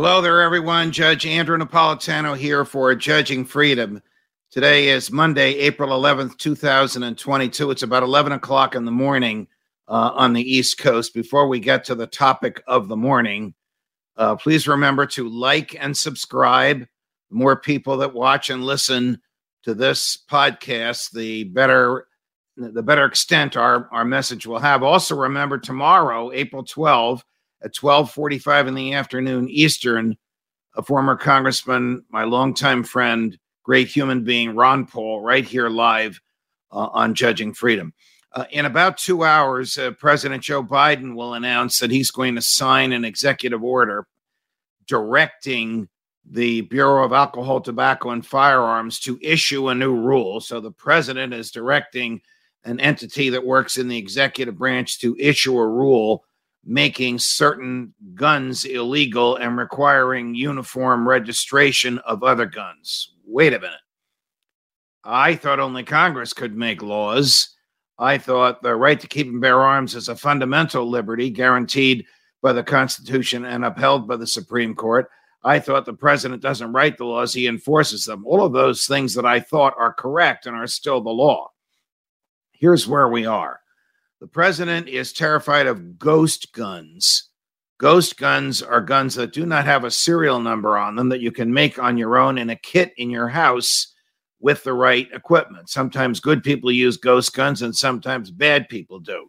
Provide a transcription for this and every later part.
Hello there, everyone. Judge Andrew Napolitano here for Judging Freedom. Today is Monday, April 11th, 2022. It's about 11 o'clock in the morning uh, on the East Coast. Before we get to the topic of the morning, uh, please remember to like and subscribe. The more people that watch and listen to this podcast, the better the better extent our, our message will have. Also, remember tomorrow, April 12th, at 12:45 in the afternoon Eastern, a former congressman, my longtime friend, great human being, Ron Paul, right here live uh, on Judging Freedom. Uh, in about two hours, uh, President Joe Biden will announce that he's going to sign an executive order directing the Bureau of Alcohol, Tobacco, and Firearms to issue a new rule. So the president is directing an entity that works in the executive branch to issue a rule making certain guns illegal and requiring uniform registration of other guns. Wait a minute. I thought only Congress could make laws. I thought the right to keep and bear arms is a fundamental liberty guaranteed by the Constitution and upheld by the Supreme Court. I thought the president doesn't write the laws, he enforces them. All of those things that I thought are correct and are still the law. Here's where we are the president is terrified of ghost guns. Ghost guns are guns that do not have a serial number on them that you can make on your own in a kit in your house with the right equipment. Sometimes good people use ghost guns and sometimes bad people do.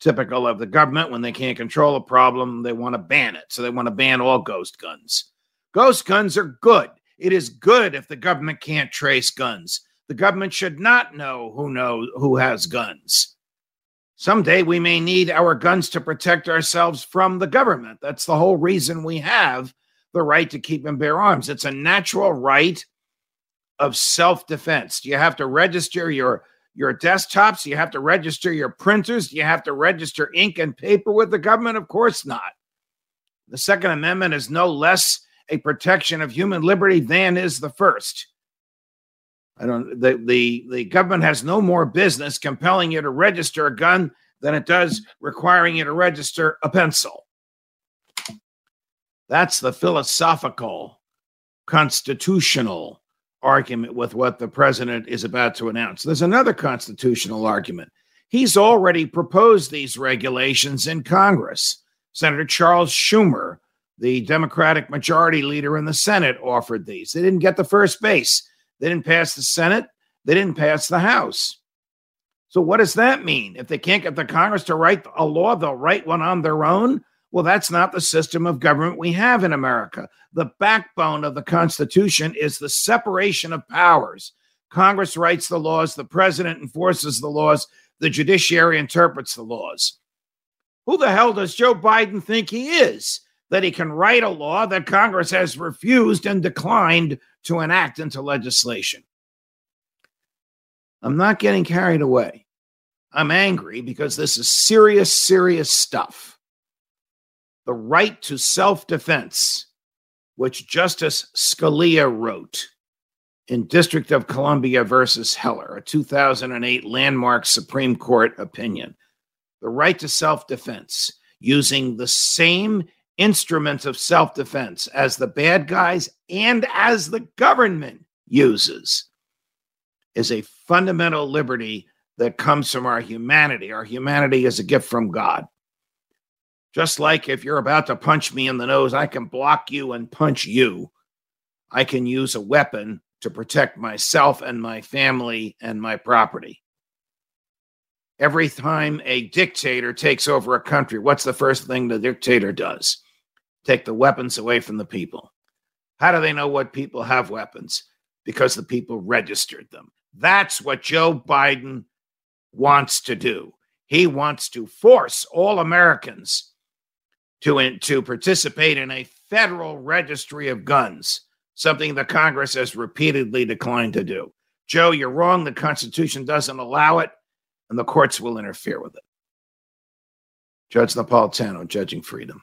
Typical of the government, when they can't control a problem, they want to ban it. So they want to ban all ghost guns. Ghost guns are good. It is good if the government can't trace guns. The government should not know who knows who has guns. Someday we may need our guns to protect ourselves from the government. That's the whole reason we have the right to keep and bear arms. It's a natural right of self-defense. You have to register your your desktops? You have to register your printers? You have to register ink and paper with the government? Of course not. The Second Amendment is no less a protection of human liberty than is the first. I don't the, the the government has no more business compelling you to register a gun than it does requiring you to register a pencil. That's the philosophical, constitutional argument with what the president is about to announce. There's another constitutional argument. He's already proposed these regulations in Congress. Senator Charles Schumer, the Democratic majority leader in the Senate, offered these. They didn't get the first base. They didn't pass the Senate. They didn't pass the House. So, what does that mean? If they can't get the Congress to write a law, they'll write one on their own? Well, that's not the system of government we have in America. The backbone of the Constitution is the separation of powers. Congress writes the laws, the president enforces the laws, the judiciary interprets the laws. Who the hell does Joe Biden think he is that he can write a law that Congress has refused and declined to enact into legislation. I'm not getting carried away. I'm angry because this is serious, serious stuff. The right to self defense, which Justice Scalia wrote in District of Columbia versus Heller, a 2008 landmark Supreme Court opinion. The right to self defense using the same instruments of self defense as the bad guys and as the government uses is a fundamental liberty that comes from our humanity. Our humanity is a gift from God. Just like if you're about to punch me in the nose, I can block you and punch you. I can use a weapon to protect myself and my family and my property every time a dictator takes over a country, what's the first thing the dictator does? Take the weapons away from the people. How do they know what people have weapons? Because the people registered them. That's what Joe Biden wants to do. He wants to force all Americans to, in, to participate in a federal registry of guns, something the Congress has repeatedly declined to do. Joe, you're wrong. The Constitution doesn't allow it and the courts will interfere with it. Judge Napolitano, judging freedom.